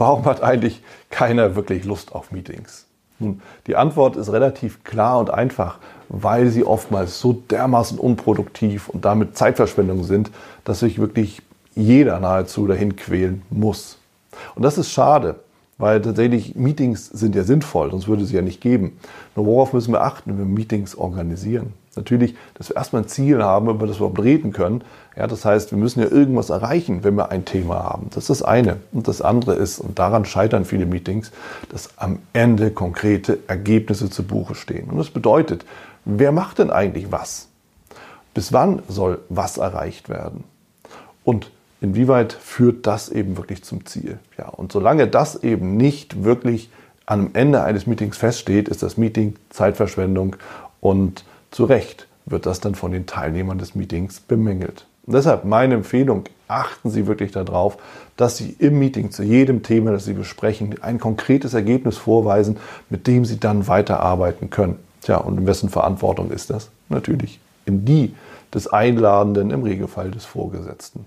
warum hat eigentlich keiner wirklich Lust auf Meetings? Nun, die Antwort ist relativ klar und einfach, weil sie oftmals so dermaßen unproduktiv und damit Zeitverschwendung sind, dass sich wirklich jeder nahezu dahin quälen muss. Und das ist schade, weil tatsächlich Meetings sind ja sinnvoll, sonst würde es ja nicht geben. Nur worauf müssen wir achten, wenn wir Meetings organisieren? Natürlich, dass wir erstmal ein Ziel haben, über das wir überhaupt reden können. Ja, das heißt, wir müssen ja irgendwas erreichen, wenn wir ein Thema haben. Das ist das eine. Und das andere ist, und daran scheitern viele Meetings, dass am Ende konkrete Ergebnisse zu Buche stehen. Und das bedeutet, wer macht denn eigentlich was? Bis wann soll was erreicht werden? Und inwieweit führt das eben wirklich zum Ziel? Ja, und solange das eben nicht wirklich am Ende eines Meetings feststeht, ist das Meeting Zeitverschwendung und zu Recht wird das dann von den Teilnehmern des Meetings bemängelt. Und deshalb meine Empfehlung, achten Sie wirklich darauf, dass Sie im Meeting zu jedem Thema, das Sie besprechen, ein konkretes Ergebnis vorweisen, mit dem Sie dann weiterarbeiten können. Tja, und in wessen Verantwortung ist das? Natürlich in die des Einladenden, im Regelfall des Vorgesetzten.